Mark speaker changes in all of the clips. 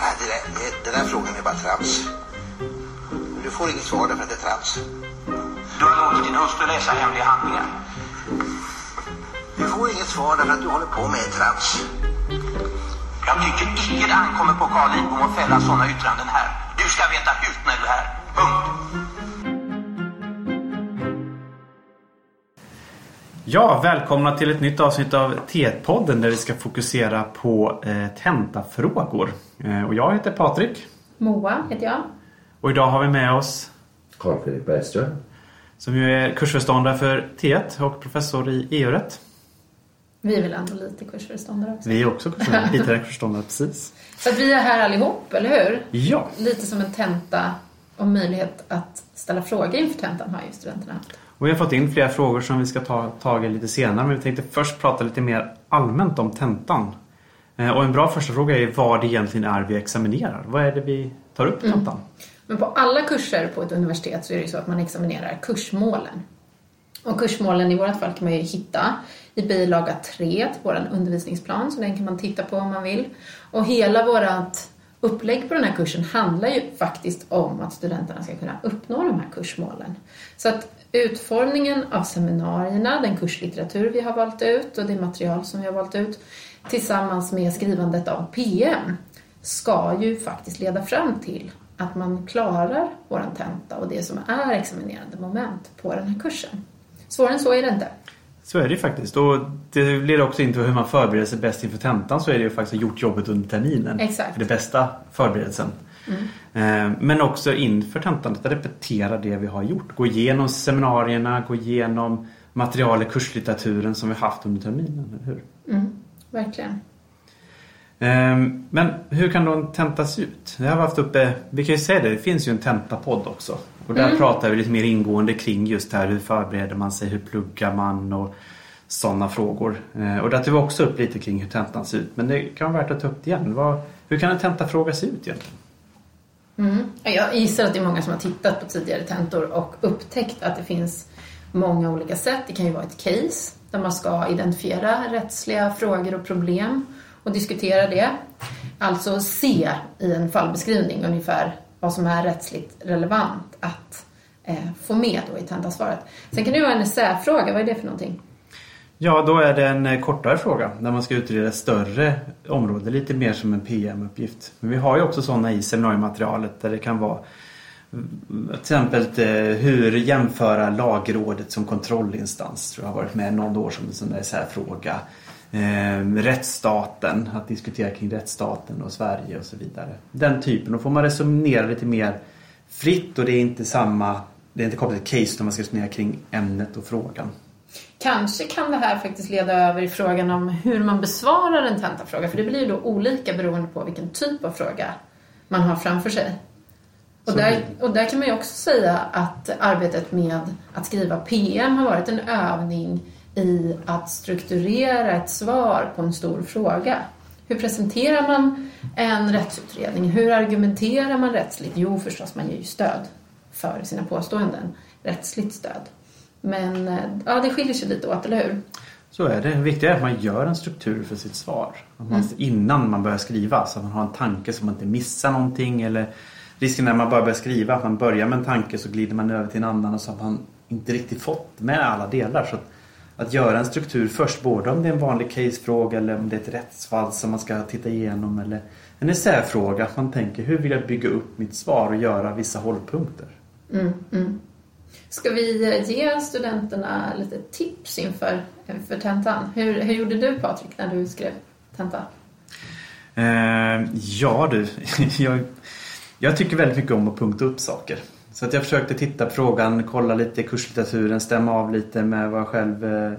Speaker 1: Nej, det där, det, den där frågan är bara trams. Du får inget svar därför att det är trams.
Speaker 2: Du har låtit din hustru läsa hemliga handlingar.
Speaker 1: Du får inget svar därför att du håller på med trams.
Speaker 2: Jag tycker icke det ankommer på Carl Lidbom att fälla sådana yttranden här. Du ska veta hut när du är här. Punkt.
Speaker 3: Ja, välkomna till ett nytt avsnitt av T1-podden där vi ska fokusera på eh, tentafrågor. Eh, och jag heter Patrik
Speaker 4: Moa heter jag.
Speaker 3: och idag har vi med oss
Speaker 5: Carl-Fredrik Bergström.
Speaker 3: som ju är kursföreståndare för T1 och professor i EU-rätt.
Speaker 4: Vi är väl ändå lite kursföreståndare också.
Speaker 3: Vi är också kursföreståndare, biträdande kursföreståndare, precis.
Speaker 4: Så att vi är här allihop, eller hur?
Speaker 3: Ja,
Speaker 4: Lite som en tenta och möjlighet att ställa frågor inför tentan har ju studenterna haft.
Speaker 3: Och vi har fått in flera frågor som vi ska ta tag i lite senare. Men vi tänkte först prata lite mer allmänt om tentan. Eh, och en bra första fråga är vad det egentligen är vi examinerar. Vad är det vi tar upp i tentan?
Speaker 4: Men på alla kurser på ett universitet så är det så att man examinerar kursmålen. Och kursmålen i vårt fall kan man ju hitta i bilaga 3 till vår undervisningsplan, så den kan man titta på om man vill. Och hela vårt upplägg på den här kursen handlar ju faktiskt om att studenterna ska kunna uppnå de här kursmålen. Så att utformningen av seminarierna, den kurslitteratur vi har valt ut och det material som vi har valt ut tillsammans med skrivandet av PM ska ju faktiskt leda fram till att man klarar vår tenta och det som är examinerande moment på den här kursen. Svårare än så är det inte.
Speaker 3: Så är det ju faktiskt. Och det leder också in till hur man förbereder sig bäst inför tentan. Så är det ju faktiskt gjort jobbet under terminen.
Speaker 4: Exakt.
Speaker 3: För det bästa förberedelsen. Eh, Men också inför tentan att repetera det vi har gjort. Gå igenom seminarierna, gå igenom material i kurslitteraturen som vi haft under terminen. Eller hur?
Speaker 4: Mm, verkligen.
Speaker 3: Eh, Men hur kan då en tenta se ut? Det har vi haft uppe, vi kan ju säga det, det finns ju en tentapodd också. Och där pratar vi lite mer ingående kring just det här hur förbereder man sig, hur pluggar man och sådana frågor. Eh, Och där tar vi också upp lite kring hur tentan ser ut. Men det kan vara värt att ta upp det igen. Vad, hur kan en tentafråga se ut egentligen?
Speaker 4: Mm. Jag gissar att det är många som har tittat på tidigare tentor och upptäckt att det finns många olika sätt. Det kan ju vara ett case där man ska identifiera rättsliga frågor och problem och diskutera det. Alltså se i en fallbeskrivning ungefär vad som är rättsligt relevant att eh, få med då i tentasvaret. Sen kan det ju vara en essäfråga, vad är det för någonting?
Speaker 3: Ja, då är det en eh, kortare fråga där man ska utreda ett större område, lite mer som en PM-uppgift. Men vi har ju också sådana i seminariematerialet där det kan vara mm, till exempel eh, hur jämföra lagrådet som kontrollinstans. Tror jag har varit med någon år som en sån där så här fråga. Eh, rättsstaten, att diskutera kring rättsstaten och Sverige och så vidare. Den typen. Då får man resonera lite mer fritt och det är inte samma, det är inte kopplat till case utan man ska resonera kring ämnet och frågan.
Speaker 4: Kanske kan det här faktiskt leda över i frågan om hur man besvarar en tentafråga, för det blir ju då olika beroende på vilken typ av fråga man har framför sig. Och där, och där kan man ju också säga att arbetet med att skriva PM har varit en övning i att strukturera ett svar på en stor fråga. Hur presenterar man en rättsutredning? Hur argumenterar man rättsligt? Jo, förstås, man ger ju stöd för sina påståenden. Rättsligt stöd. Men eh, ja, det skiljer sig lite åt, eller hur?
Speaker 3: Så är det. Det viktiga är att man gör en struktur för sitt svar. Att man, Innan man börjar skriva så att man har en tanke så man inte missar någonting. Eller risken när man bara börjar skriva att man börjar med en tanke så glider man över till en annan och så har man inte riktigt fått med alla delar. Så att, att göra en struktur först, både om det är en vanlig casefråga eller om det är ett rättsfall som man ska titta igenom. Eller en essäfråga. Att man tänker hur vill jag bygga upp mitt svar och göra vissa hållpunkter.
Speaker 4: Mm, mm. Ska vi eh, ge studenterna lite tips inför, inför tentan? Hur, hur gjorde du Patrik när du skrev tenta?
Speaker 3: Eh, ja du, jag, jag tycker väldigt mycket om att punkta upp saker. Så att jag försökte titta på frågan, kolla lite i kurslitteraturen, stämma av lite med vad jag själv eh,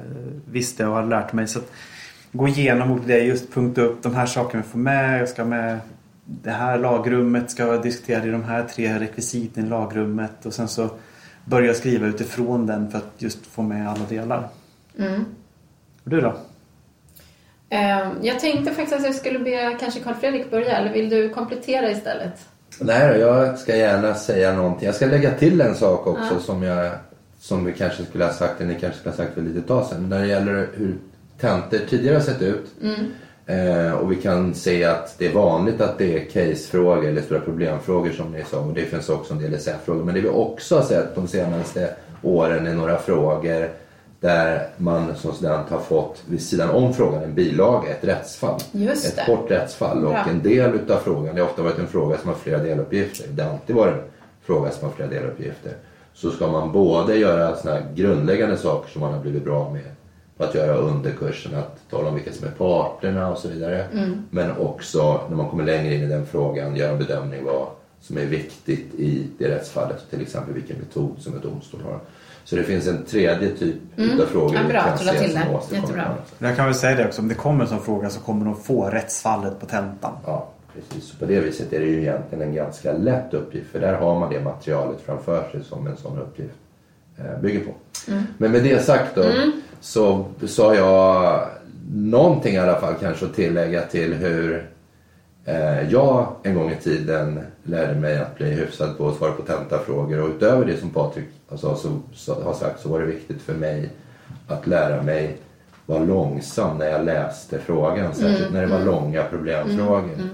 Speaker 3: visste och hade lärt mig. Så att gå igenom det, just punkta upp de här sakerna jag får med. Jag ska med det här lagrummet, ska jag diskutera i de här tre rekvisiten i lagrummet. Och sen så börja skriva utifrån den för att just få med alla delar.
Speaker 4: Mm.
Speaker 3: Och du då?
Speaker 4: Eh, Jag tänkte faktiskt att jag skulle be kanske Carl Fredrik börja, eller vill du komplettera istället?
Speaker 5: Nej jag ska gärna säga någonting. Jag ska lägga till en sak också
Speaker 4: Ja.
Speaker 5: som jag som vi kanske skulle ha sagt, eller ni kanske skulle ha sagt för lite tag sedan. När det gäller hur tentor tidigare har sett ut. Eh, och vi kan se att det är vanligt att det är casefrågor eller stora problemfrågor som ni sa. Och det finns också en del essäfrågor. Men det vi också har sett de senaste åren är några frågor där man som student har fått vid sidan om frågan en bilaga, ett rättsfall. Ett kort rättsfall. Och
Speaker 4: Bra.
Speaker 5: en del utav frågan, det har ofta varit en fråga som har flera deluppgifter. Det har alltid varit en fråga som har flera deluppgifter. Så ska man både göra såna grundläggande saker som man har blivit bra med på att göra under kursen, att tala om vilka som är parterna och så vidare. Men också när man kommer längre in i den frågan göra en bedömning vad som är viktigt i det rättsfallet. Till exempel vilken metod som en domstol har. Så det finns en tredje typ utav frågor
Speaker 4: Ja,
Speaker 5: vi
Speaker 4: bra
Speaker 5: kan se
Speaker 4: till
Speaker 5: som
Speaker 4: Jättebra.
Speaker 3: Jag kan väl säga det också, om det kommer en sån fråga så kommer de få rättsfallet på tentan.
Speaker 5: Ja, precis. Så på det viset är det ju egentligen en ganska lätt uppgift för där har man det materialet framför sig som en sån uppgift eh, bygger på. Men med det sagt då så sa jag någonting i alla fall kanske att tillägga till hur jag en gång i tiden lärde mig att bli hyfsad på att svara på tentafrågor och utöver det som Patrik alltså, så, så, har sagt så var det viktigt för mig att lära mig vara långsam när jag läste frågan, särskilt när det var långa problemfrågor.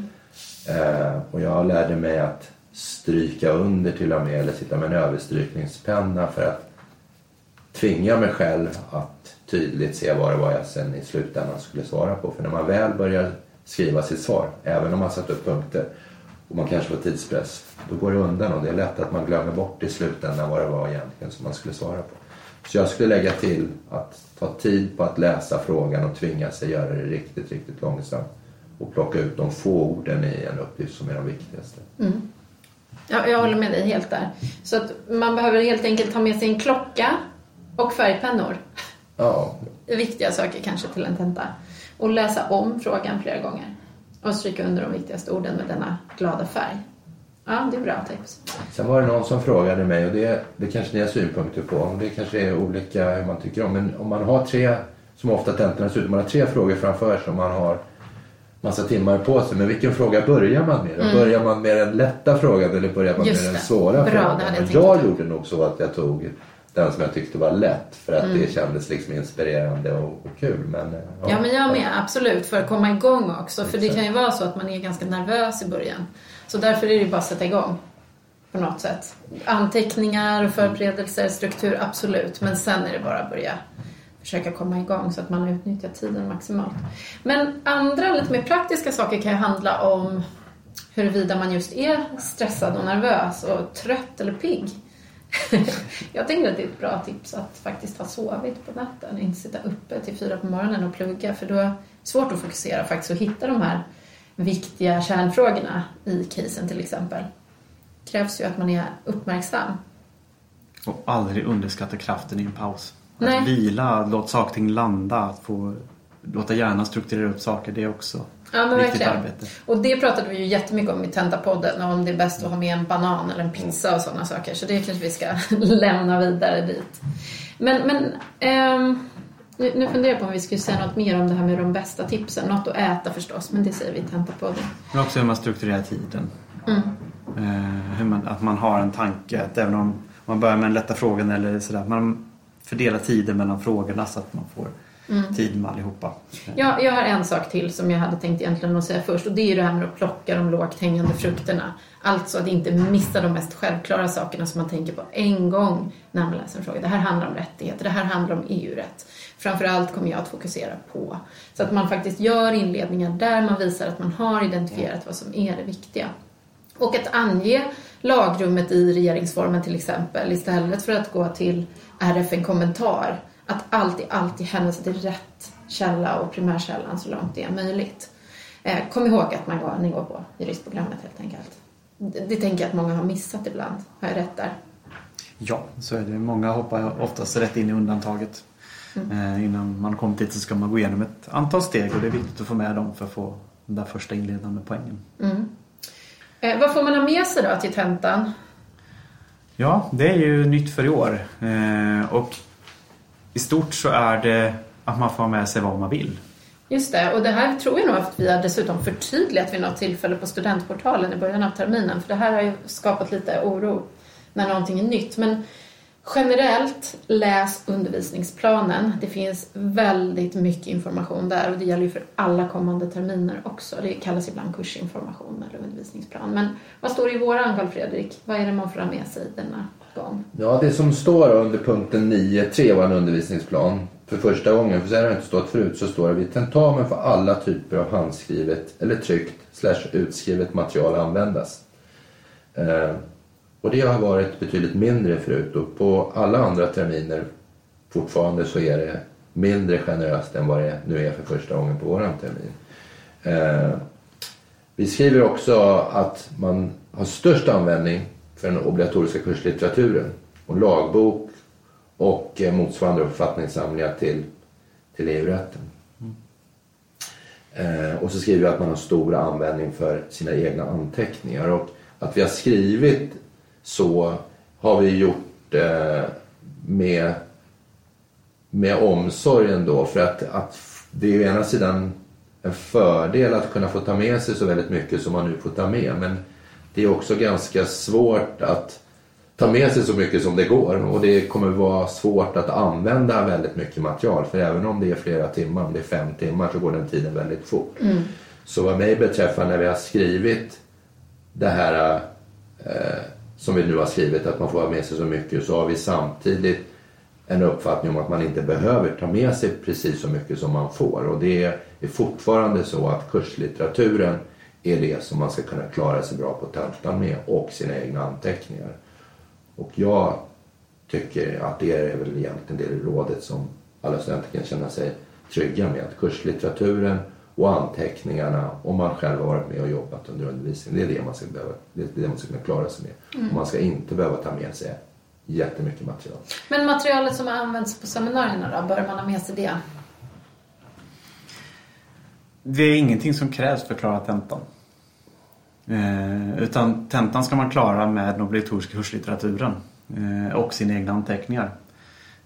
Speaker 5: Eh, och jag lärde mig att stryka under till och med eller sitta med en överstrykningspenna för att tvinga mig själv att tydligt se vad det var jag sen i slutändan skulle svara på. För när man väl börjar skriva sitt svar, även om man satt upp punkter och man kanske får tidspress, då går det undan och det är lätt att man glömmer bort i slutändan vad det var egentligen som man skulle svara på. Så jag skulle lägga till att ta tid på att läsa frågan och tvinga sig göra det riktigt, riktigt långsamt och plocka ut de få orden i en uppgift som är de viktigaste.
Speaker 4: Ja, jag håller med dig helt där. Så att man behöver helt enkelt ha med sig en klocka och färgpennor.
Speaker 5: Ja,
Speaker 4: viktiga saker kanske till en tenta. Och läsa om frågan flera gånger. Och stryka under de viktigaste orden med denna glada färg. Ja, det är bra tips.
Speaker 5: Sen var det någon som frågade mig och det, det kanske ni har synpunkter på. och Det kanske är olika hur man tycker om. Men om man har tre, som ofta tentorna ser ut, man har tre frågor framför sig och man har massa timmar på sig. Men vilken fråga börjar man med? Börjar man med den lätta frågan eller börjar man
Speaker 4: Mm. Just
Speaker 5: med den
Speaker 4: det.
Speaker 5: svåra
Speaker 4: Bra,
Speaker 5: frågan?
Speaker 4: jag
Speaker 5: jag gjorde nog så att jag tog den som jag tyckte var lätt för att
Speaker 4: Mm.
Speaker 5: det kändes liksom inspirerande och, och kul. Men, eh,
Speaker 4: Ja, men jag med. Absolut. För att komma igång också. För det kan ju vara så att man är ganska nervös i början. Så därför är det bara att sätta igång. På något sätt. Anteckningar, förberedelser, struktur, absolut. Men sen är det bara att börja försöka komma igång så att man utnyttjar tiden maximalt. Men andra lite mer praktiska saker kan ju handla om huruvida man just är stressad och nervös och trött eller pigg. Jag tänker att det är ett bra tips att faktiskt ha sovit på natten, inte sitta uppe till fyra på morgonen och plugga för då är det svårt att fokusera faktiskt och hitta de här viktiga kärnfrågorna i casen till exempel. Det krävs ju att man är uppmärksam.
Speaker 3: Och aldrig underskatta kraften i en paus. Att
Speaker 4: Nej.
Speaker 3: vila, låta saker och ting landa, att få låta hjärnan strukturera upp saker, det är också
Speaker 4: Ja, men
Speaker 3: viktigt
Speaker 4: verkligen.
Speaker 3: arbete.
Speaker 4: Och det pratade vi ju jättemycket om i Tentapodden, om det är bäst att ha med en banan eller en pizza och sådana saker. Så det kanske vi ska lämna vidare dit. Men, men ehm, nu, nu funderar jag på om vi skulle säga något mer om det här med de bästa tipsen. Något att äta förstås, men det säger vi i Tentapodden.
Speaker 3: Men också hur man strukturerar tiden.
Speaker 4: Mm.
Speaker 3: Hur man, att man har en tanke, att även om man börjar med den lätta frågan eller sådär, man fördelar tiden mellan frågorna så att man får
Speaker 4: Mm.
Speaker 3: tid med allihopa.
Speaker 4: Jag, jag har en sak till som jag hade tänkt egentligen att säga först och det är det här med att plocka de lågt hängande frukterna. Alltså att inte missa de mest självklara sakerna som man tänker på en gång när man läser en fråga. Det här handlar om rättigheter, det här handlar om EU-rätt. Framförallt kommer jag att fokusera på. Så att man faktiskt gör inledningar där man visar att man har identifierat vad som är det viktiga. Och att ange lagrummet i regeringsformen till exempel istället för att gå till RF en kommentar. Att alltid, alltid hänvisa till rätt källa och primärkällan så långt det är möjligt. Eh, kom ihåg att man går, ni går på juristprogrammet helt enkelt. Det, det tänker jag att många har missat ibland. Har jag rätt där?
Speaker 3: Ja, så är det. Många hoppar oftast rätt in i undantaget.
Speaker 4: Mm.
Speaker 3: Eh, innan man kommer dit så ska man gå igenom ett antal steg och det är viktigt att få med dem för att få den där första inledande poängen.
Speaker 4: Mm. Eh, vad får man ha med sig då till tentan?
Speaker 3: Ja, det är ju nytt för i år. Eh, och i stort så är det att man får ha med sig vad man vill.
Speaker 4: Just det, och det här tror jag nog att vi har dessutom förtydligat vid något tillfälle på studentportalen i början av terminen. För det här har ju skapat lite oro när någonting är nytt. Men Generellt, läs undervisningsplanen. Det finns väldigt mycket information där och det gäller ju för alla kommande terminer också. Det kallas ibland kursinformation eller undervisningsplan. Men vad står det i våran, Carl Fredrik? Vad är det man får ha med sig denna gång?
Speaker 5: Ja, det som står under punkten 9.3 var en undervisningsplan. För första gången, för så här har det inte stått förut, så står det vid tentamen får alla typer av handskrivet eller tryckt slash utskrivet material användas. Eh, och det har varit betydligt mindre förut och på alla andra terminer fortfarande så är det mindre generöst än vad det nu är för första gången på våran termin. Eh, vi skriver också att man har störst användning för den obligatoriska kurslitteraturen. Och lagbok och eh, motsvarande uppfattningssamlingar till, till EU-rätten. Eh, och så skriver vi att man har stor användning för sina egna anteckningar. Och att vi har skrivit så har vi gjort eh, med, med omsorgen då. För att, att det är å ena sidan en fördel att kunna få ta med sig så väldigt mycket som man nu får ta med. Men det är också ganska svårt att ta med sig så mycket som det går och det kommer vara svårt att använda väldigt mycket material för även om det är flera timmar, om det är fem timmar så går den tiden väldigt fort.
Speaker 4: Mm.
Speaker 5: Så vad mig beträffar när vi har skrivit det här eh, som vi nu har skrivit att man får ha med sig så mycket så har vi samtidigt en uppfattning om att man inte behöver ta med sig precis så mycket som man får och det är fortfarande så att kurslitteraturen är det som man ska kunna klara sig bra på tentan med och sina egna anteckningar. Och jag tycker att det är väl egentligen det rådet som alla studenter kan känna sig trygga med. Att kurslitteraturen och anteckningarna, om man själv har varit med och jobbat under undervisningen, det är det man ska, behöva, det är det man ska kunna klara sig med. Och man ska inte behöva ta med sig jättemycket material.
Speaker 4: Men materialet som används på seminarierna då, bör man ha med sig det?
Speaker 3: Det är ingenting som krävs för att klara tentan. Eh, utan tentan ska man klara med den obligatoriska kurslitteraturen eh, och sina egna anteckningar.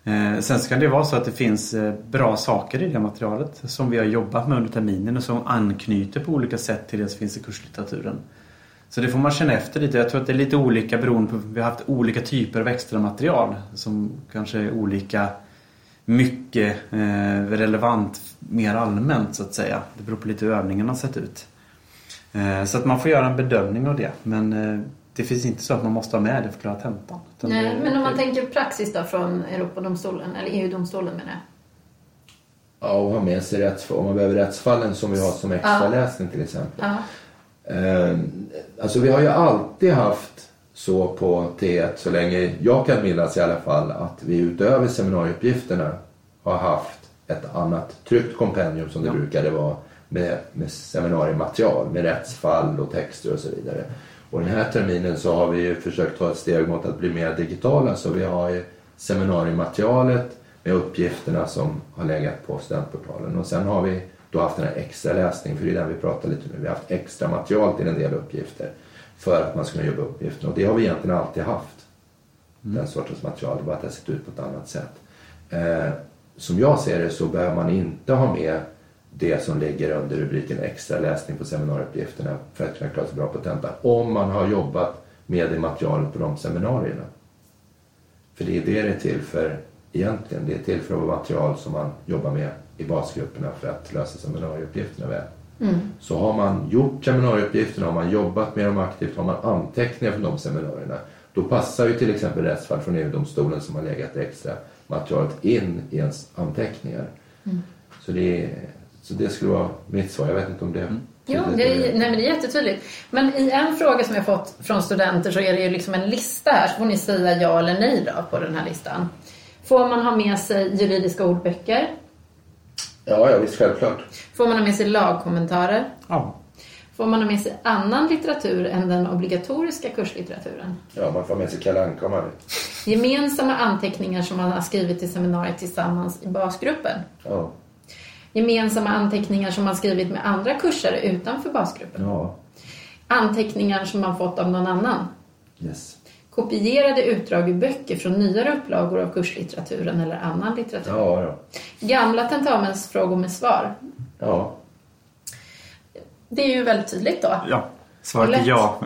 Speaker 3: Eh, sen ska det vara så att det finns eh, bra saker i det materialet som vi har jobbat med under terminen och som anknyter på olika sätt till det som finns i kurslitteraturen. Så det får man känna efter lite. Jag tror att det är lite olika beroende på vi har haft olika typer av extra material som kanske är olika mycket eh, relevant mer allmänt så att säga. Det beror på lite hur övningarna har sett ut. Eh, så att man får göra en bedömning av det. Men eh, det finns inte så att man måste ha med det för att klara tentan.
Speaker 4: Nej,
Speaker 3: det-
Speaker 4: men om man
Speaker 3: det-
Speaker 4: tänker praxis då från Europadomstolen, eller EU-domstolen menar jag.
Speaker 5: Ja, och ha med sig rättsfall. Om man behöver rättsfallen som vi har som extra läsning till exempel.
Speaker 4: Ja.
Speaker 5: Eh, alltså vi har ju alltid haft så på T1 så länge jag kan minnas i alla fall att vi utöver seminarieuppgifterna har haft ett annat tryckt kompendium som det
Speaker 3: Ja.
Speaker 5: brukade vara med, med seminariematerial med rättsfall och texter och så vidare. Och den här terminen så har vi ju försökt ta ett steg mot att bli mer digitala så vi har ju seminariematerialet med uppgifterna som har legat på studentportalen och sen har vi då haft den här extra läsningen, för det är den vi pratar lite nu. Vi har haft extra material till en del uppgifter för att man ska kunna jobba uppgifterna. Och det har vi egentligen alltid haft. Den sortens material, bara att det har sett ut på ett annat sätt. Eh, som jag ser det så behöver man inte ha med det som ligger under rubriken extra läsning på seminarieuppgifterna för att kunna klara sig bra på tentan. Om man har jobbat med det materialet på de seminarierna. För det är det det är till för egentligen. Det är till för att vara material som man jobbar med i basgrupperna för att lösa seminarieuppgifterna väl. Så har man gjort seminarieuppgifterna, har man jobbat med dem aktivt, har man anteckningar från de seminarierna. Då passar ju till exempel rättsfall från EU-domstolen som har legat extra materialet in i ens anteckningar. Så, det, så det skulle vara mitt svar. Jag vet inte om det
Speaker 4: Jo,
Speaker 5: tydligt
Speaker 4: det är, nej, men det är jättetydligt. Men i en fråga som jag fått från studenter så är det ju liksom en lista här. Så får ni säga ja eller nej då på den här listan. Får man ha med sig juridiska ordböcker?
Speaker 5: Ja, ja, visst självklart.
Speaker 4: Får man ha med sig lagkommentarer?
Speaker 3: Ja.
Speaker 4: Får man ha med sig annan litteratur än den obligatoriska kurslitteraturen?
Speaker 5: Ja, man får med sig Kalle Anka om man vill.
Speaker 4: Gemensamma anteckningar som man har skrivit till seminariet tillsammans i basgruppen?
Speaker 5: Ja.
Speaker 4: Gemensamma anteckningar som man skrivit med andra kursare utanför basgruppen?
Speaker 5: Ja.
Speaker 4: Anteckningar som man fått av någon annan?
Speaker 5: Yes.
Speaker 4: Kopierade utdrag ur böcker från nyare upplagor av kurslitteraturen eller annan litteratur.
Speaker 5: Ja, ja.
Speaker 4: Gamla tentamensfrågor med svar.
Speaker 5: Ja.
Speaker 4: Det är ju väldigt tydligt då.
Speaker 3: ja. Svaret är ja.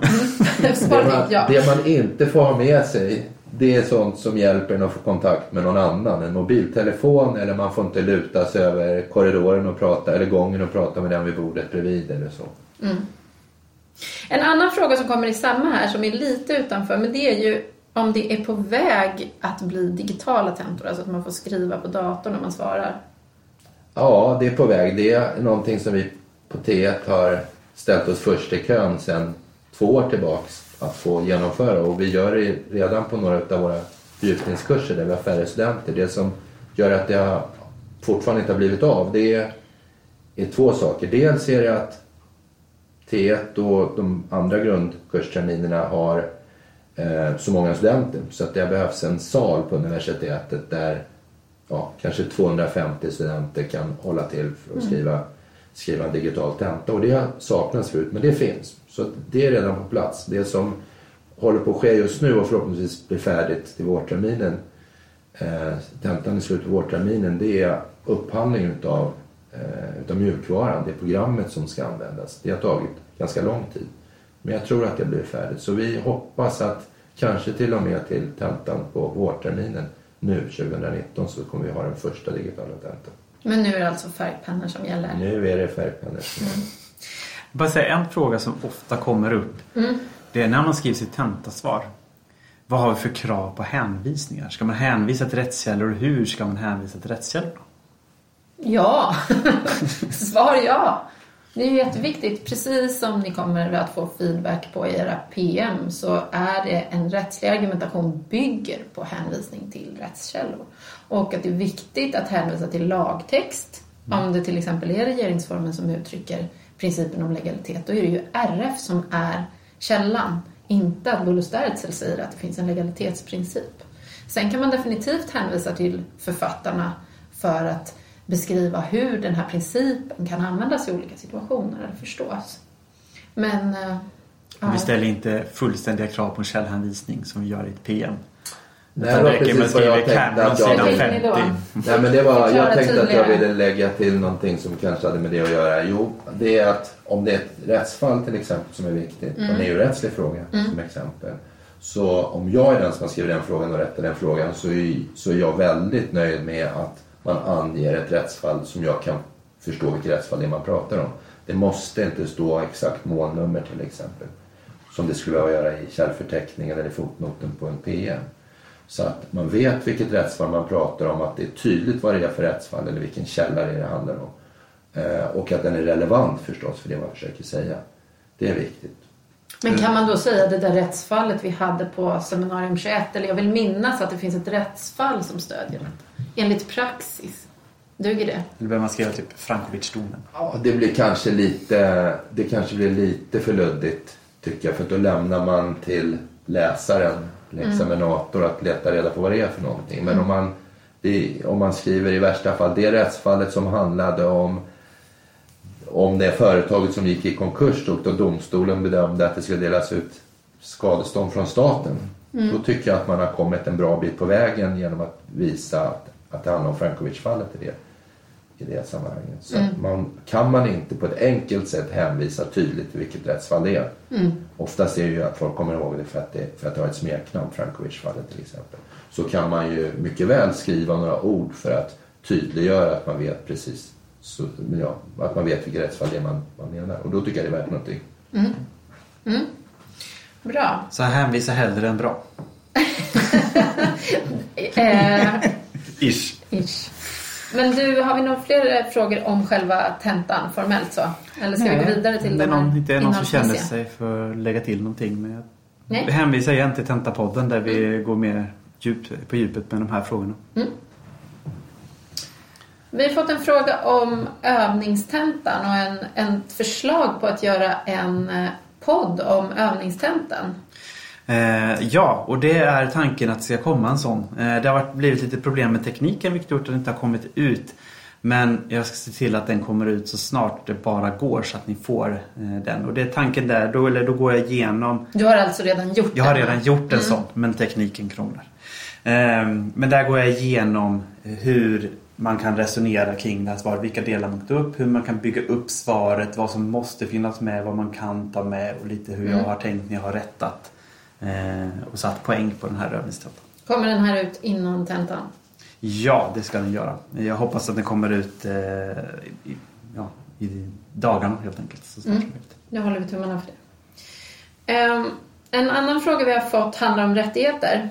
Speaker 5: Det
Speaker 4: Svaret är
Speaker 5: man,
Speaker 4: ja.
Speaker 5: det man inte får ha med sig det är sånt som hjälper en att få kontakt med någon annan. En mobiltelefon eller man får inte luta sig över korridoren och prata, eller gången och prata med den vid bordet bredvid eller så.
Speaker 4: En annan fråga som kommer i samma här som är lite utanför men det är ju om det är på väg att bli digitala tentor, alltså att man får skriva på datorn när man svarar.
Speaker 5: Ja, det är på väg. Det är någonting som vi på T1 har ställt oss först i kön sedan två år tillbaks att få genomföra och vi gör det redan på några av våra fördjupningskurser där vi har färre studenter. Det som gör att det fortfarande inte har blivit av det är, är två saker. Dels är det att T1 och de andra grundkursterminerna har eh, så många studenter så att det behövs en sal på universitetet där ja, kanske 250 studenter kan hålla till för att skriva, skriva en digital tenta. Och det saknas förut, men det finns. Så det är redan på plats. Det som håller på att ske just nu och förhoppningsvis blir färdigt till vårterminen, eh, tentan i slutet av vårterminen, det är upphandling utav, eh, utav mjukvaran, det programmet som ska användas. Det har tagit ganska lång tid. Men jag tror att det blir färdigt. Så vi hoppas att kanske till och med till tentan på vårterminen nu 2019 så kommer vi ha den första digitala tentan.
Speaker 4: Men nu är det alltså färgpennor som gäller.
Speaker 5: Nu är det färgpennor.
Speaker 3: Bara säga en fråga som ofta kommer upp. Det är när man skriver sitt tentasvar. Vad har vi för krav på hänvisningar? Ska man hänvisa till rättskällor och hur ska man hänvisa till rättskällor?
Speaker 4: Ja! Svar ja! Det är jätteviktigt. Precis som ni kommer att få feedback på i era PM så är det en rättslig argumentation bygger på hänvisning till rättskällor. Och att det är viktigt att hänvisa till lagtext. Om det till exempel är regeringsformen som uttrycker principen om legalitet, då är det ju RF som är källan. Inte att Bullus Dertzel säger att det finns en legalitetsprincip. Sen kan man definitivt hänvisa till författarna för att beskriva hur den här principen kan användas i olika situationer eller förstås. Men... eh, ja.
Speaker 3: Vi ställer inte fullständiga krav på en källhänvisning som vi gör i ett PM.
Speaker 5: Nej, det var
Speaker 3: räcker med att
Speaker 5: precis vad jag tänkte att jag-
Speaker 3: sidan
Speaker 4: Vad tänkte ni då?
Speaker 3: 50.
Speaker 5: Nej, men det var, jag tänkte att jag ville lägga till någonting som kanske hade med det att göra. Jo, det är att om det är ett rättsfall till exempel som är viktigt, en EU-rättslig fråga som exempel. Så om jag är den som har skrivit den frågan och rättar den frågan så är, så är jag väldigt nöjd med att man anger ett rättsfall som jag kan förstå vilket rättsfall det är man pratar om. Det måste inte stå exakt målnummer till exempel. Som det skulle behöva göra i källförteckningen eller i fotnoten på en PM. Så att man vet vilket rättsfall man pratar om, att det är tydligt vad det är för rättsfall eller vilken källa det är det handlar om. Eh, och att den är relevant förstås för det man försöker säga. Det är viktigt.
Speaker 4: Men kan man då säga det där rättsfallet vi hade på seminarium 21, eller jag vill minnas att det finns ett rättsfall som stödjer detta. Enligt praxis. Duger det?
Speaker 3: Eller behöver man skriva typ Frankovic-domen?
Speaker 5: Ja, det blir kanske lite, det kanske blir lite för luddigt tycker jag. För då lämnar man till läsaren, examinator, att leta reda på vad det är för någonting. Men om man, det, om man skriver i värsta fall det rättsfallet som handlade om om det företaget som gick i konkurs och då domstolen bedömde att det skulle delas ut skadestånd från staten. Då tycker jag att man har kommit en bra bit på vägen genom att visa att, att det handlar om Frankovic-fallet i det, i det sammanhanget. Så att man, kan man inte på ett enkelt sätt hänvisa tydligt till vilket rättsfall det är. Oftast är det ju att folk kommer ihåg det för att det, för att det har ett smeknamn, Frankovic-fallet till exempel. Så kan man ju mycket väl skriva några ord för att tydliggöra att man vet precis så, ja, att man vet vilket rättsfall det är man, man menar. Och då tycker jag det är värt någonting.
Speaker 4: Bra.
Speaker 3: Så hänvisa hellre än bra.
Speaker 4: Eh,
Speaker 3: Ish.
Speaker 4: ish. Men du, har vi några fler frågor om själva tentan formellt så? Eller ska vi gå vidare till
Speaker 3: det är någon, inte någon som känner sig för att lägga till någonting. Men jag
Speaker 4: Nej.
Speaker 3: hänvisar igen till Tentapodden där vi går mer djup, på djupet med de här frågorna.
Speaker 4: Vi har fått en fråga om övningstentan och en, en förslag på att göra en eh, podd om övningstentan.
Speaker 3: Eh, ja, och det är tanken att det ska komma en sån. Eh, det har varit, blivit lite problem med tekniken vilket gjort att den inte har kommit ut. Men jag ska se till att den kommer ut så snart det bara går så att ni får eh, den. Och det är tanken där, då, eller då går jag igenom
Speaker 4: Du har alltså redan gjort
Speaker 3: Jag har redan gjort en sån, men tekniken krånglar. Ehm, Men där går jag igenom hur man kan resonera kring det här svaret. Vilka delar man tar upp, hur man kan bygga upp svaret, vad som måste finnas med, vad man kan ta med och lite hur jag har tänkt när jag har rättat och satt poäng på den här övningstentan.
Speaker 4: Kommer den här ut innan tentan?
Speaker 3: Ja, det ska den göra. Jag hoppas att den kommer ut eh, i, ja, i dagarna helt enkelt. Så
Speaker 4: Mm. Nu håller vi tummarna för det. Ehm, en annan fråga vi har fått handlar om rättigheter.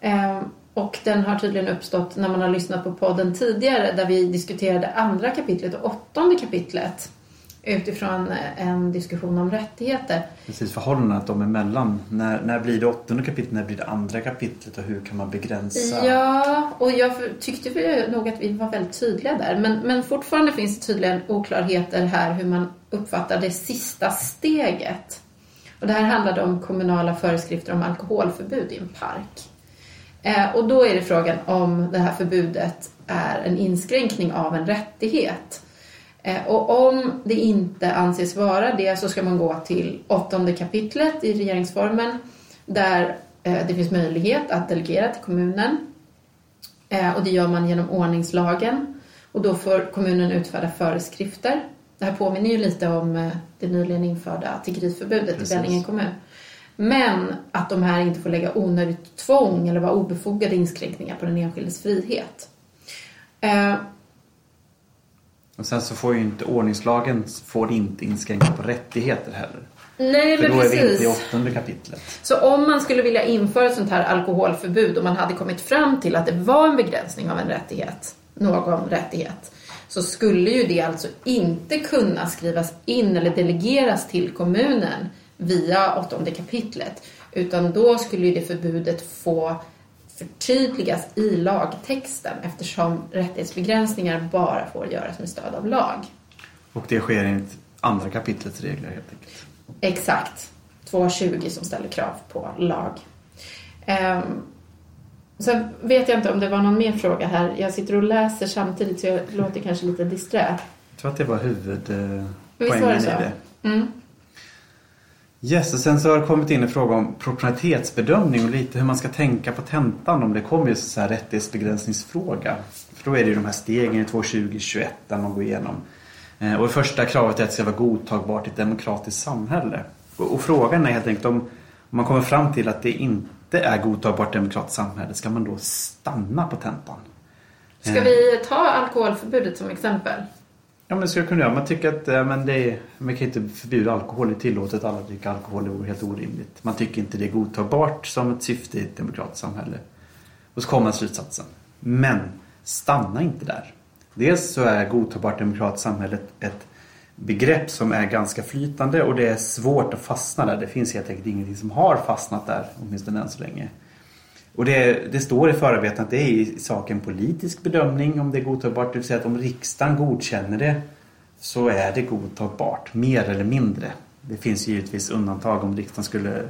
Speaker 4: Ehm, och den har tydligen uppstått när man har lyssnat på podden tidigare där vi diskuterade andra kapitlet och åttonde kapitlet utifrån en diskussion om rättigheter.
Speaker 3: Precis, förhållandet dem emellan. När, när blir det åttonde kapitlet, när blir det andra kapitlet och hur kan man begränsa?
Speaker 4: Ja, och jag tyckte vi nog att vi var väldigt tydliga där. Men, men fortfarande finns det tydligen oklarheter här hur man uppfattar det sista steget. Och det här handlade om kommunala föreskrifter om alkoholförbud i en park. Eh, och då är det frågan om det här förbudet är en inskränkning av en rättighet. Eh, och om det inte anses vara det så ska man gå till åttonde kapitlet i regeringsformen där eh, det finns möjlighet att delegera till kommunen. Eh, och det gör man genom ordningslagen. Och då får kommunen utfärda föreskrifter. Det här påminner ju lite om det nyligen införda tiggeriförbudet
Speaker 3: Precis.
Speaker 4: i Vellinge kommun. Men att de här inte får lägga onödigt tvång eller vara obefogade inskränkningar på den enskildes frihet.
Speaker 3: Och sen så får ju inte ordningslagen får inte inskränka på rättigheter heller.
Speaker 4: nej,
Speaker 3: För
Speaker 4: men
Speaker 3: då är vi inte i
Speaker 4: precis.
Speaker 3: åttonde kapitlet.
Speaker 4: Så om man skulle vilja införa ett sånt här alkoholförbud och man hade kommit fram till att det var en begränsning av en rättighet, någon rättighet, så skulle ju det alltså inte kunna skrivas in eller delegeras till kommunen via åttonde kapitlet, utan då skulle ju det förbudet få förtydligas i lagtexten eftersom rättighetsbegränsningar bara får göras med stöd av lag.
Speaker 3: Och det sker enligt andra kapitlets regler helt enkelt.
Speaker 4: Exakt. 2.20 som ställer krav på lag. Um, sen vet jag inte om det var någon mer fråga här. Jag sitter och läser samtidigt så jag låter kanske lite disträ.
Speaker 3: Jag tror att det var huvudpoängen i det.
Speaker 4: Mm.
Speaker 3: Yes, och sen så har det kommit in en fråga om proportionalitetsbedömning och lite hur man ska tänka på tentan om det kommer just här rättighetsbegränsningsfråga. För då är det ju de här stegen i 2.20-21 där man går igenom. Eh, Och det första kravet är att det ska vara godtagbart i ett demokratiskt samhälle. Och, och frågan är helt enkelt om, om man kommer fram till att det inte är godtagbart i ett demokratiskt samhälle, ska man då stanna på tentan?
Speaker 4: Ska
Speaker 3: Eh.
Speaker 4: vi ta alkoholförbudet som exempel?
Speaker 3: Ja men det skulle jag kunna göra. Man tycker att men det är, man kan inte förbjuda alkohol. Det är tillåtet. Alla dricker alkohol. Det vore helt orimligt. Man tycker inte det är godtagbart som ett syfte i ett demokratiskt samhälle. Och så kommer slutsatsen. Men stanna inte där. Dels så är godtagbart demokratiskt samhälle ett begrepp som är ganska flytande och det är svårt att fastna där. Det finns helt enkelt ingenting som har fastnat där, åtminstone än så länge. Och det, det står i förarbeten att det är i sak en politisk bedömning om det är godtagbart. Det vill säga att om riksdagen godkänner det så är det godtagbart, mer eller mindre. Det finns givetvis undantag om riksdagen skulle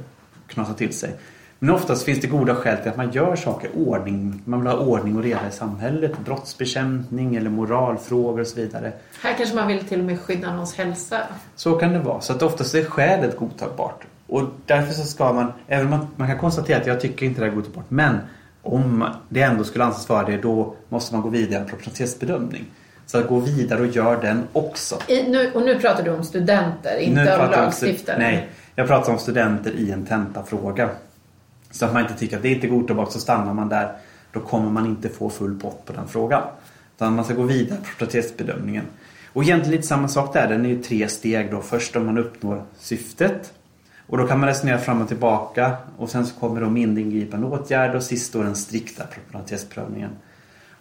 Speaker 3: knasa till sig. Men oftast finns det goda skäl till att man gör saker ordning. Man vill ha ordning och reda i samhället, brottsbekämpning eller moralfrågor och så vidare.
Speaker 4: Här kanske man vill till och med skydda någons hälsa.
Speaker 3: Så kan det vara. Så att oftast är skälet godtagbart. Och därför så ska man, även om man, man kan konstatera att jag tycker inte det är godtagbart, men om det ändå skulle anses vara det, då måste man gå vidare en proportionalitetsbedömning. Så att gå vidare och gör den också.
Speaker 4: I, nu, och nu pratar du om studenter, inte om
Speaker 3: jag stu-
Speaker 4: lagstiftare.
Speaker 3: Nej, jag pratar om studenter i en tentafråga. Så att man inte tycker att det inte är godtagbart så stannar man där. Då kommer man inte få full pott på den frågan. Utan man ska gå vidare på proportionalitetsbedömningen. Och egentligen lite samma sak där. Den är ju tre steg då. Först om man uppnår syftet. Och då kan man resonera fram och tillbaka. Och sen så kommer då mindre åtgärder och sist då den strikta proportionalitetsprövningen.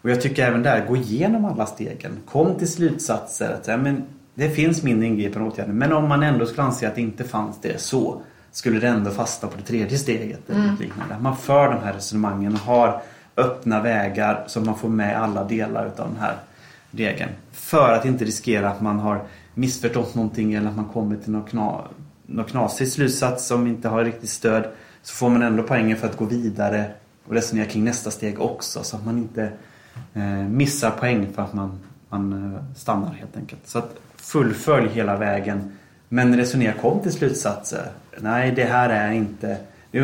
Speaker 3: Och jag tycker även där, gå igenom alla stegen. Kom till slutsatser. Att, ja, men, det finns mindre ingripande åtgärder. Men om man ändå skulle anse att det inte fanns det så skulle det ändå fasta på det tredje steget. Eller något liknande. Man för de här resonemangen och har öppna vägar så man får med alla delar utav den här regeln. För att inte riskera att man har missförstått någonting eller att man kommer till någon, kna, någon knasig slutsats som inte har riktigt stöd. Så får man ändå poängen för att gå vidare och resonera kring nästa steg också så att man inte eh, missar poäng för att man, man eh, stannar helt enkelt. Så att fullfölj hela vägen men resonera, kom till slutsatser. Nej, det här är inte...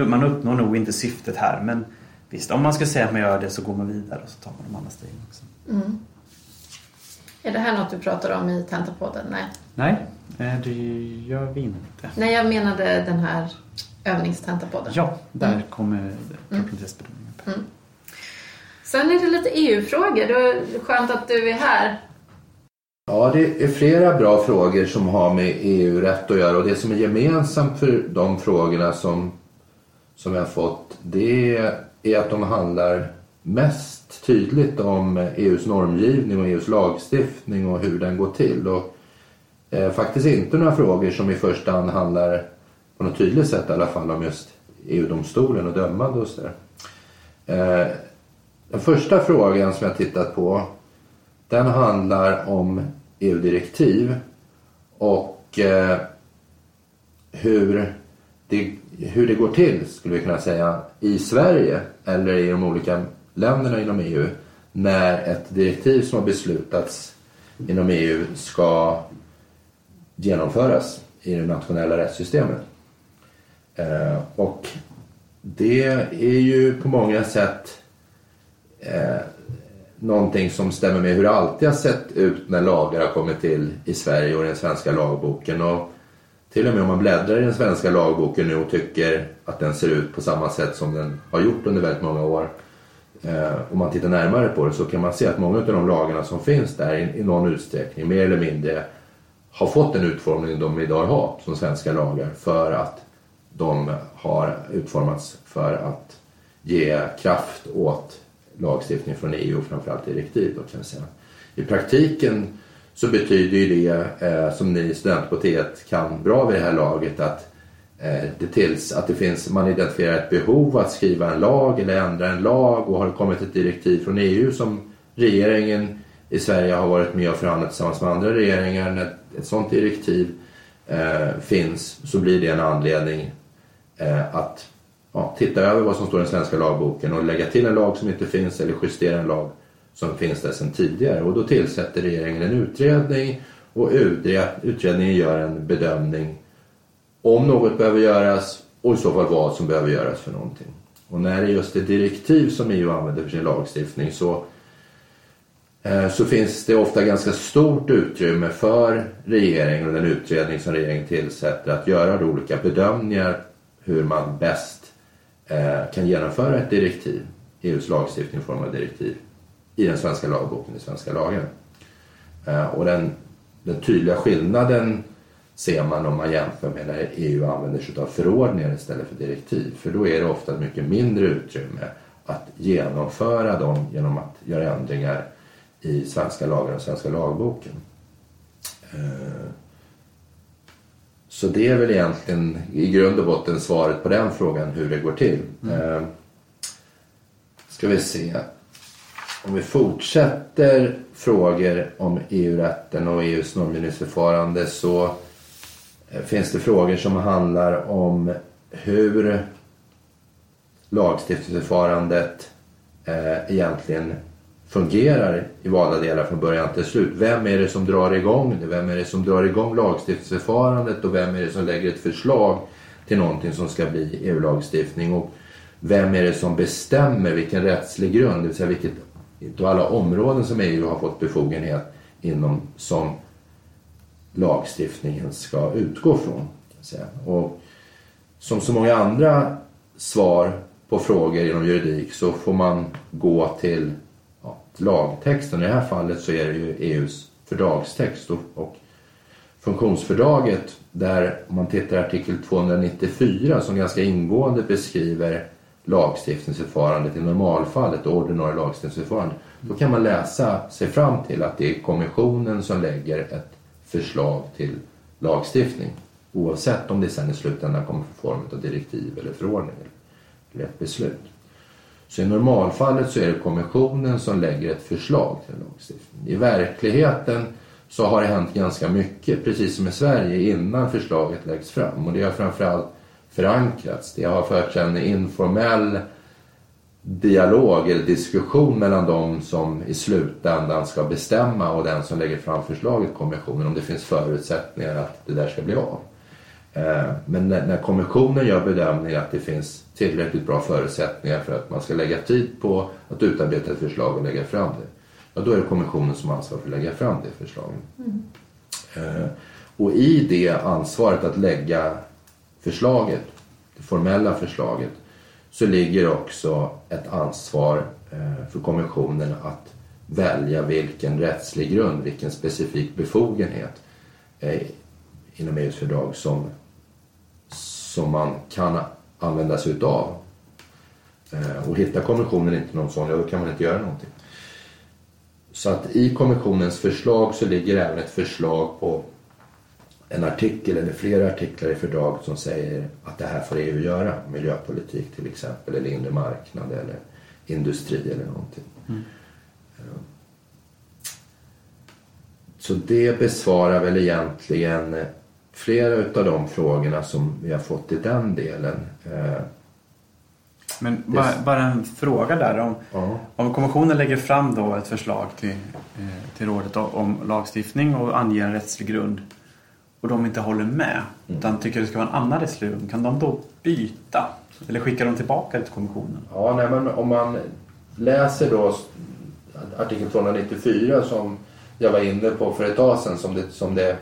Speaker 3: Man uppnår nog inte syftet här men visst, om man ska säga att man gör det så går man vidare och så tar man de andra stegen också.
Speaker 4: Är det här något du pratar om i Tentapodden? Nej.
Speaker 3: Nej, Eh, Det gör vi inte.
Speaker 4: Nej, jag menade den här övningstentapodden.
Speaker 3: Ja, där
Speaker 4: Mm.
Speaker 3: kommer proportionalitetsbedömningen. upp.
Speaker 4: Sen är det lite EU-frågor. Det är skönt att du är här.
Speaker 5: Ja, det är flera bra frågor som har med EU-rätt att göra och det som är gemensamt för de frågorna som, som jag har fått det är att de handlar mest tydligt om EUs normgivning och EUs lagstiftning och hur den går till. Och, eh, faktiskt inte några frågor som i första hand handlar på något tydligt sätt i alla fall om just EU-domstolen och dömande och sådär. Eh, den första frågan som jag tittat på den handlar om EU-direktiv och eh, hur, det, hur det går till, skulle vi kunna säga, i Sverige eller i de olika länderna inom EU när ett direktiv som har beslutats inom EU ska genomföras i det nationella rättssystemet. Eh, och det är ju på många sätt eh, någonting som stämmer med hur det alltid har sett ut när lagar har kommit till i Sverige och i den svenska lagboken. Och till och med om man bläddrar i den svenska lagboken nu och tycker att den ser ut på samma sätt som den har gjort under väldigt många år. Eh, om man tittar närmare på det så kan man se att många av de lagarna som finns där i, i någon utsträckning, mer eller mindre, har fått den utformning de idag har som svenska lagar för att de har utformats för att ge kraft åt lagstiftning från EU och framförallt direktiv. Då kan jag säga. I praktiken så betyder ju det, eh, som ni studenter på T1 kan bra vid det här laget, att, eh, det tills, att det finns, man identifierar ett behov att skriva en lag eller ändra en lag och har det kommit ett direktiv från EU som regeringen i Sverige har varit med och förhandlat tillsammans med andra regeringar. När ett sådant direktiv eh, finns så blir det en anledning eh, att ja, titta över vad som står i den svenska lagboken och lägga till en lag som inte finns eller justera en lag som finns där sedan tidigare. Och då tillsätter regeringen en utredning och utredningen gör en bedömning om något behöver göras och i så fall vad som behöver göras för någonting. Och när det är just det direktiv som EU använder för sin lagstiftning så, Eh, så finns det ofta ganska stort utrymme för regeringen och den utredning som regeringen tillsätter att göra olika bedömningar hur man bäst eh, kan genomföra ett direktiv, EUs lagstiftning i form av direktiv, i den svenska lagboken, i svenska lagen. Eh, och den, den tydliga skillnaden ser man om man jämför med när EU använder sig av förordningar istället för direktiv. För då är det ofta ett mycket mindre utrymme att genomföra dem genom att göra ändringar i svenska lagar och svenska lagboken. Eh, så det är väl egentligen i grund och botten svaret på den frågan hur det går till. Mm. Ska vi se. Om vi fortsätter frågor om EU-rätten och EUs normgivningsförfarande så eh, finns det frågor som handlar om hur lagstiftningsförfarandet eh, egentligen fungerar i valda delar från början till slut. Vem är det som drar igång det? Vem är det som drar igång lagstiftningsförfarandet och vem är det som lägger ett förslag till någonting som ska bli EU-lagstiftning? Och vem är det som bestämmer vilken rättslig grund, det vill säga vilket av alla områden som EU har fått befogenhet inom som lagstiftningen ska utgå från. Och som så många andra svar på frågor inom juridik så får man gå till lagtexten. I det här fallet så är det ju EUs fördragstext och, och funktionsfördraget där om man tittar i artikel 294 som ganska ingående beskriver lagstiftningsförfarandet i normalfallet det ordinarie lagstiftningsförfarandet, Då kan man läsa sig fram till att det är kommissionen som lägger ett förslag till lagstiftning. Oavsett om det sen i slutändan kommer i form av direktiv eller förordning eller ett beslut. Så i normalfallet så är det kommissionen som lägger ett förslag till en lagstiftning. I verkligheten så har det hänt ganska mycket, precis som i Sverige, innan förslaget läggs fram. Och det har framförallt förankrats. Det har förts en informell dialog eller diskussion mellan de som i slutändan ska bestämma och den som lägger fram förslaget, kommissionen, om det finns förutsättningar att det där ska bli av. Men när kommissionen gör bedömningen att det finns tillräckligt bra förutsättningar för att man ska lägga tid på att utarbeta ett förslag och lägga fram det. Ja, då är det kommissionen som ansvarar för att lägga fram det förslaget. Mm. Och i det ansvaret att lägga förslaget, det formella förslaget, så ligger också ett ansvar eh, för kommissionen att välja vilken rättslig grund, vilken specifik befogenhet eh, inom EUs fördrag som, som man kan använda sig utav. Eh, och hittar kommissionen inte någon sån, ja då kan man inte göra någonting. Så att i kommissionens förslag så ligger även ett förslag på en artikel eller flera artiklar i fördraget som säger att det här får EU göra. Miljöpolitik till exempel, eller inre marknad eller industri eller någonting. Mm. Så det besvarar väl egentligen flera utav de frågorna som vi har fått i den delen. Eh,
Speaker 3: Men bara, bara en fråga där. Om, ja. om kommissionen lägger fram då ett förslag till, eh, till rådet om lagstiftning och anger en rättslig grund och de inte håller med mm. utan tycker det ska vara en annan rättslig grund, kan de då byta? Eller skickar de tillbaka det till kommissionen?
Speaker 5: Ja, nej, men om man läser då artikel 294 som jag var inne på för ett tag sedan som det, som det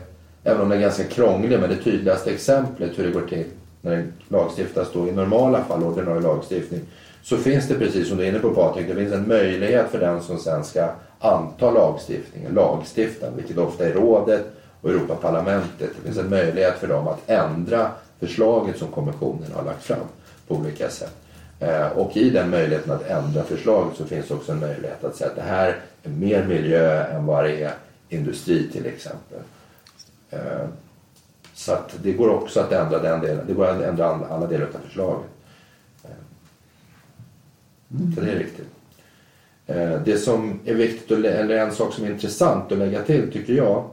Speaker 5: även om den är ganska krånglig, men det tydligaste exemplet hur det går till när det lagstiftas då i normala fall, ordinarie lagstiftning, så finns det precis som du är inne på Patrik, det finns en möjlighet för den som sen ska anta lagstiftningen, lagstifta, vilket ofta är rådet och Europaparlamentet. Det finns en möjlighet för dem att ändra förslaget som kommissionen har lagt fram på olika sätt. Eh, och i den möjligheten att ändra förslaget så finns också en möjlighet att säga att det här är mer miljö än vad det är industri till exempel. Eh, så att det går också att ändra den delen. Det går att ändra alla delar av förslaget. Mm. Så det är viktigt. Eh, det som är viktigt, eller en sak som är intressant att lägga till tycker jag,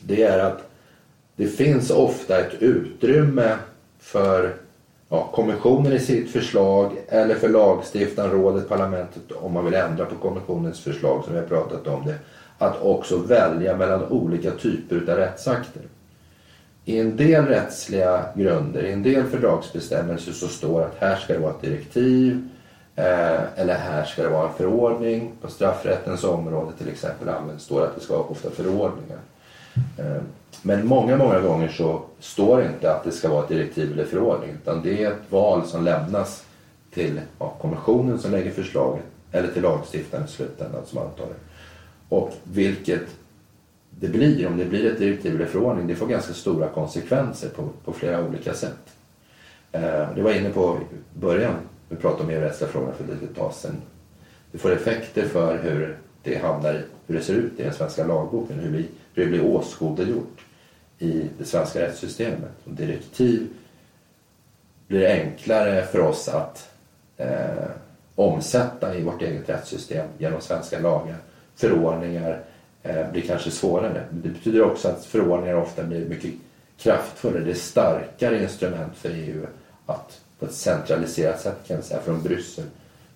Speaker 5: det är att det finns ofta ett utrymme för ja, kommissionen i sitt förslag eller för lagstiftaren, rådet, parlamentet om man vill ändra på kommissionens förslag som vi har pratat om det. Att också välja mellan olika typer av rättsakter. I en del rättsliga grunder, i en del fördragsbestämmelser så står att här ska det vara ett direktiv eh, eller här ska det vara en förordning. På straffrättens område till exempel används står att det ska vara ofta förordningar. Eh, men många, många gånger så står det inte att det ska vara ett direktiv eller förordning utan det är ett val som lämnas till ja, kommissionen som lägger förslaget eller till lagstiftaren i slutändan som antar det. Och vilket det blir, om det blir ett direktiv eller förordning, det får ganska stora konsekvenser på, på flera olika sätt. Eh, det var inne på i början, vi pratade om EU-rättsliga frågor för ett litet tag sedan. Det får effekter för hur det hamnar, hur det ser ut i den svenska lagboken, hur, vi, hur det blir åskådliggjort i det svenska rättssystemet. Och direktiv blir enklare för oss att eh, omsätta i vårt eget rättssystem genom svenska lagar. Förordningar eh, blir kanske svårare. Det betyder också att förordningar ofta blir mycket kraftfullare. Det är starkare instrument för EU att på ett centraliserat sätt kan vi säga från Bryssel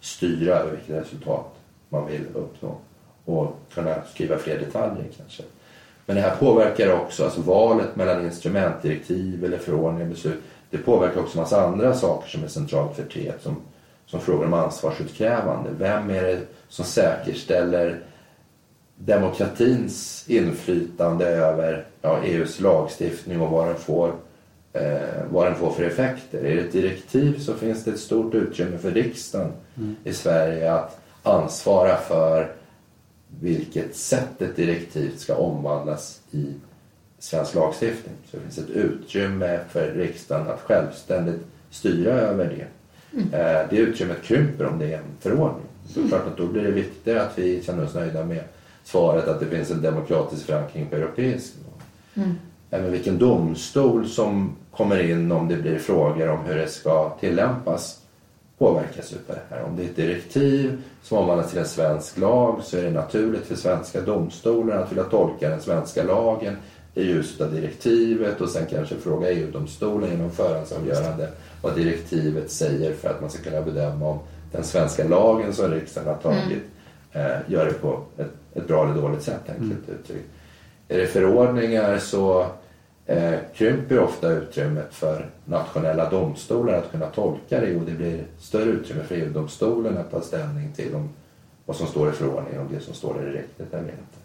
Speaker 5: styra över vilket resultat man vill uppnå och kunna skriva fler detaljer kanske. Men det här påverkar också alltså valet mellan instrumentdirektiv eller förordningar beslut. Det påverkar också en massa andra saker som är centralt för TET som, som frågor om ansvarsutkrävande. Vem är det som säkerställer demokratins inflytande över ja, EUs lagstiftning och vad den, får, eh, vad den får för effekter. Är det ett direktiv så finns det ett stort utrymme för riksdagen mm. i Sverige att ansvara för vilket sätt ett direktiv ska omvandlas i svensk lagstiftning. Så det finns ett utrymme för riksdagen att självständigt styra över det. Mm. Eh, det utrymmet krymper om det är en förordning. Så mm. klart att då blir det viktigare att vi känner oss nöjda med svaret att det finns en demokratisk förankring på europeisk nivå. Mm. Vilken domstol som kommer in om det blir frågor om hur det ska tillämpas påverkas av det här. Om det är ett direktiv som omvandlas till en svensk lag så är det naturligt för svenska domstolar att vilja tolka den svenska lagen i ljuset av direktivet och sen kanske fråga EU-domstolen genom förhandsavgörande vad direktivet säger för att man ska kunna bedöma om den svenska lagen som riksdagen har tagit mm. Eh, gör det på ett, ett, bra eller dåligt sätt enkelt mm. uttryckt. Är det förordningar så eh, krymper ofta utrymmet för nationella domstolar att kunna tolka det och det blir större utrymme för EU-domstolen att ta ställning till om vad som står i förordningen, om det som står där är riktigt eller inte.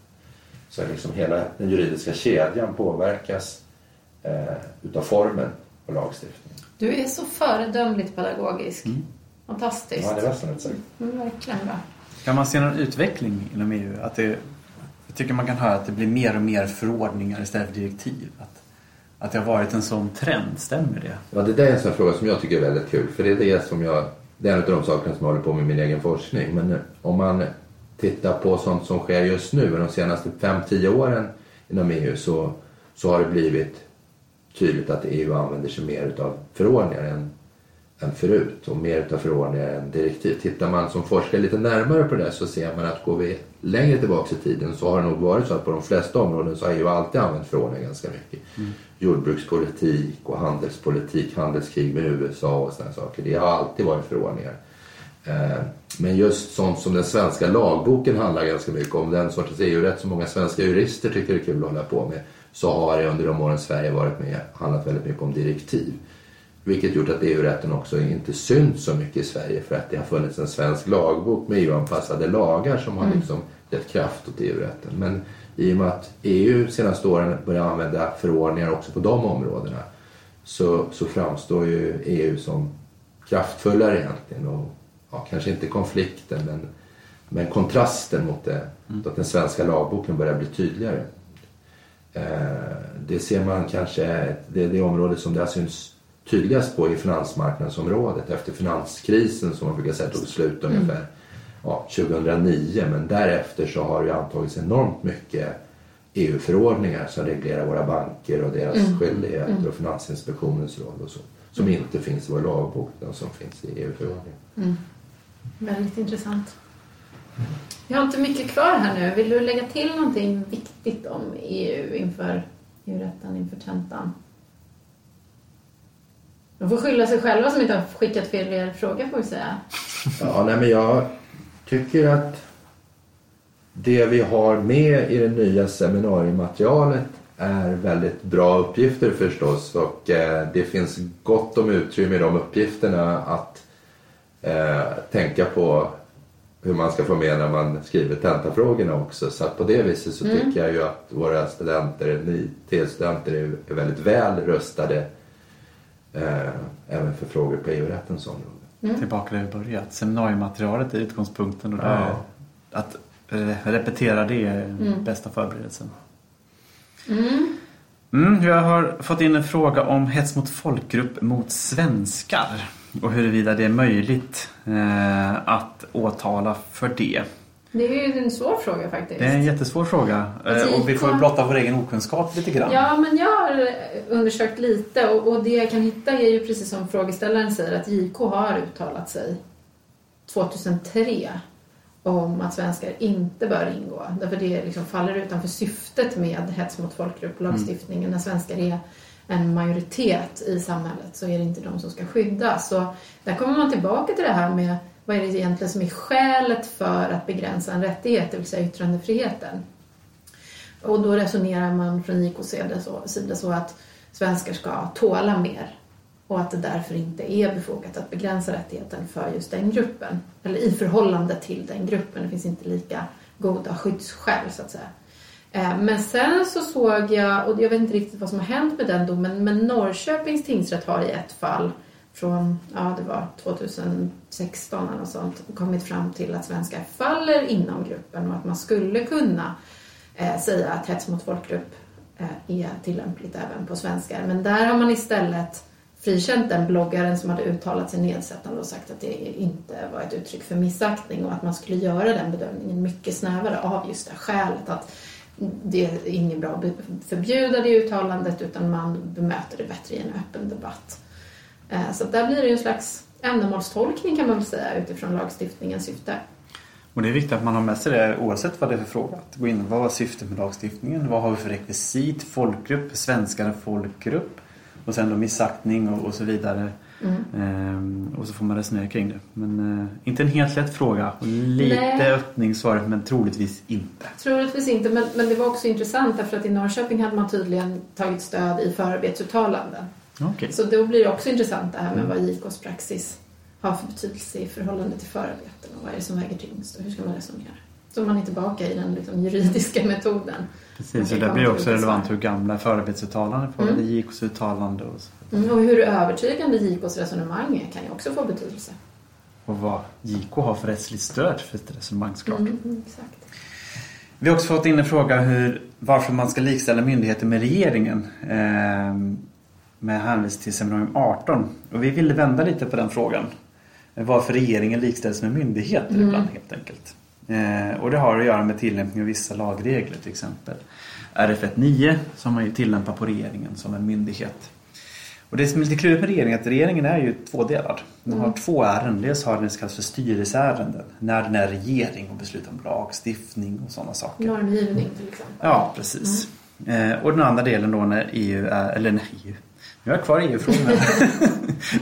Speaker 5: Så liksom hela den juridiska kedjan påverkas eh, utav formen på lagstiftningen.
Speaker 4: Du är så föredömligt pedagogisk. Fantastiskt.
Speaker 5: Ja, det var sagt.
Speaker 4: Mm, verkligen bra.
Speaker 3: Kan man se någon utveckling inom EU? Att det, jag tycker man kan höra att det blir mer och mer förordningar istället för direktiv. Att, att det har varit en sån trend, stämmer det?
Speaker 5: Ja, det där är en sån fråga som jag tycker är väldigt kul. För det är det som jag, det är en av de sakerna som jag håller på med i min egen forskning. Men om man tittar på sånt som sker just nu, de senaste 5-10 åren inom EU, så, så har det blivit tydligt att EU använder sig mer utav förordningar än, än förut. Och mer utav förordningar än direktiv. Tittar man som forskare lite närmare på det så ser man att går vi längre tillbaka i tiden så har det nog varit så att på de flesta områden så har EU alltid använt förordningar ganska mycket. Jordbrukspolitik och handelspolitik, handelskrig med USA och sådana saker. Det har alltid varit förordningar. Eh, Men just sånt som den svenska lagboken handlar ganska mycket om, den sortens EU-rätt som många svenska jurister tycker är kul att hålla på med, så har det under de åren Sverige varit med handlat väldigt mycket om direktiv. Vilket gjort att EU-rätten också inte synts så mycket i Sverige för att det har funnits en svensk lagbok med EU-anpassade lagar som har liksom gett kraft åt EU-rätten. Men i och med att EU senaste åren börjar använda förordningar också på de områdena så, så framstår ju EU som kraftfullare egentligen och ja, kanske inte konflikten men, men kontrasten mot det, mot att den svenska lagboken börjar bli tydligare. Eh, det ser man kanske, det är det område som det har synts tydligast på i finansmarknadsområdet efter finanskrisen som man brukar säga tog slut ungefär ja, 2009 men därefter så har det antagits enormt mycket EU-förordningar som reglerar våra banker och deras skyldigheter och Finansinspektionens roll och så. Som inte finns i vår lagbok, utan som finns i EU-förordningen.
Speaker 4: Väldigt intressant. Vi har inte mycket kvar här nu. Vill du lägga till någonting viktigt om EU inför EU-rätten inför tentan? De får skylla sig själva som inte har skickat fel fråga får vi säga.
Speaker 5: Ja, nej, men jag tycker att det vi har med i det nya seminariematerialet är väldigt bra uppgifter förstås och eh, det finns gott om utrymme i de uppgifterna att eh, tänka på hur man ska få med när man skriver tentafrågorna också. Så på det viset så tycker jag ju att våra studenter, ni är, väldigt väl rustade eh, även för frågor på EU-rättens område.
Speaker 3: Tillbaka där vi började. Seminariematerialet är utgångspunkten och
Speaker 5: Ja.
Speaker 3: där, att eh, repetera det är den bästa förberedelsen. Mm, jag har fått in en fråga om hets mot folkgrupp mot svenskar och huruvida det är möjligt eh, att åtala för det.
Speaker 4: Det är ju en svår fråga faktiskt.
Speaker 3: Det är en jättesvår fråga eh, och vi får blotta vår egen okunskap lite grann.
Speaker 4: Ja, men jag har undersökt lite och, och det jag kan hitta är ju precis som frågeställaren säger att JK har uttalat sig 2003 om att svenskar inte bör ingå. Därför det liksom faller utanför syftet med hets mot folkgrupp och lagstiftningen. När svenskar är en majoritet i samhället så är det inte de som ska skyddas. Så där kommer man tillbaka till det här med vad är det egentligen som är skälet för att begränsa en rättighet, det vill säga yttrandefriheten. Och då resonerar man från IKs sida så, att svenskar ska tåla mer och att det därför inte är befogat att begränsa rättigheten för just den gruppen. Eller i förhållande till den gruppen. Det finns inte lika goda skyddsskäl så att säga. Eh, men sen så såg jag, och jag vet inte riktigt vad som har hänt med den domen, men Norrköpings tingsrätt har i ett fall från, ja det var 2016 eller något sånt, kommit fram till att svenskar faller inom gruppen och att man skulle kunna eh, säga att hets mot folkgrupp eh, är tillämpligt även på svenskar. Men där har man istället frikänt den bloggaren som hade uttalat sig nedsättande och sagt att det inte var ett uttryck för missaktning och att man skulle göra den bedömningen mycket snävare av just det skälet att det är inget bra att förbjuda det uttalandet utan man bemöter det bättre i en öppen debatt. Eh, Så där blir det en slags ändamålstolkning kan man väl säga utifrån lagstiftningens syfte.
Speaker 3: Och det är viktigt att man har med sig det oavsett vad det är för fråga. Att gå in, vad var syftet med lagstiftningen? Vad har vi för rekvisit? Folkgrupp, svenskar är folkgrupp. Och sen då missaktning och, och så vidare. Ehm, och så får man resonera kring det. Men eh, inte en helt lätt fråga. Och Lite
Speaker 4: Nej.
Speaker 3: öppning svaret men troligtvis inte.
Speaker 4: Troligtvis inte, men, men det var också intressant därför att i Norrköping hade man tydligen tagit stöd i förarbetsuttalanden.
Speaker 3: Okej.
Speaker 4: Så då blir det också intressant det här med vad JKs praxis har för betydelse i förhållande till förarbeten och vad är det som väger tyngst och hur ska man resonera? Så man är tillbaka i den liksom, juridiska metoden.
Speaker 3: Precis, och det blir också relevant hur gamla förarbetsuttalanden får, mm. JKs uttalande och så.
Speaker 4: Mm, och hur övertygande JKs resonemang är kan ju också få betydelse.
Speaker 3: Och vad JK har för rättsligt stöd för ett resonemang såklart.
Speaker 4: Mm, exakt.
Speaker 3: Vi har också fått in en fråga hur, varför man ska likställa myndigheter med regeringen. Eh, med hänvisning till seminarium 18. Och vi ville vända lite på den frågan. Varför regeringen likställs med myndigheter mm. ibland helt enkelt. Eh, och det har att göra med tillämpning av vissa lagregler till exempel. RF1.9 som man ju tillämpar på regeringen som en myndighet. Och det som är lite klurigt med regeringen är att regeringen är ju tvådelad. Den har mm. två ärenden. Dels har den det kallas för styrelseärenden. När den är regering och beslutar om lagstiftning och sådana saker.
Speaker 4: Normgivning till exempel.
Speaker 3: Ja, precis. Mm. Eh, och den andra delen då när EU är, eller när EU, jag är kvar EU-frågan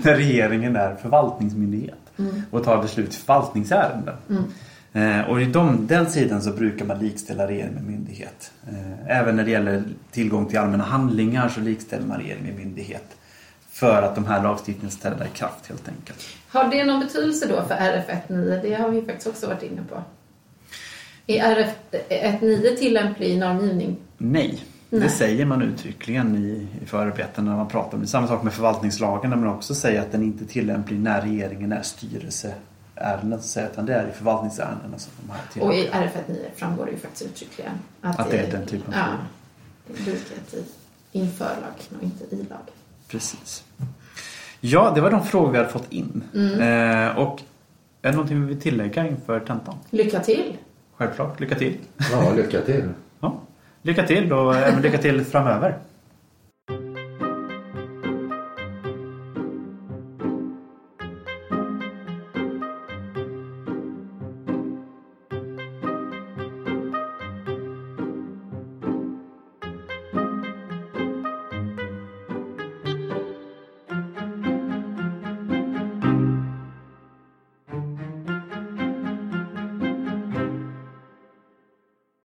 Speaker 3: när regeringen är förvaltningsmyndighet mm. och tar beslut i förvaltningsärenden. Mm. Eh, och i de, den sidan så brukar man likställa regering med myndighet. Eh, även när det gäller tillgång till allmänna handlingar så likställer man regering med myndighet. För att de här lagstiftningarna ska träda i kraft helt enkelt.
Speaker 4: Har det någon betydelse då för RF19? Det har vi faktiskt också varit inne på. Är RF19 tillämplig i normgivning?
Speaker 3: Nej. Nej. Det säger man uttryckligen i, i förarbetena när man pratar om det. Samma sak med förvaltningslagen där man också säger att den inte är tillämplig när regeringen är styrelseärenden. Utan det är i förvaltningsärendena som de här
Speaker 4: Och i RF19 framgår det ju faktiskt uttryckligen
Speaker 3: att, att det är den typen av
Speaker 4: ja, likhet i inför lagen och inte i lagen.
Speaker 3: Precis. Ja, det var de frågor vi hade fått in. Mm. Eh, och är det någonting vi vill tillägga inför tentan?
Speaker 4: Lycka till!
Speaker 3: Självklart, lycka till!
Speaker 5: Ja, lycka till!
Speaker 3: Lycka till och eh, även lycka till framöver.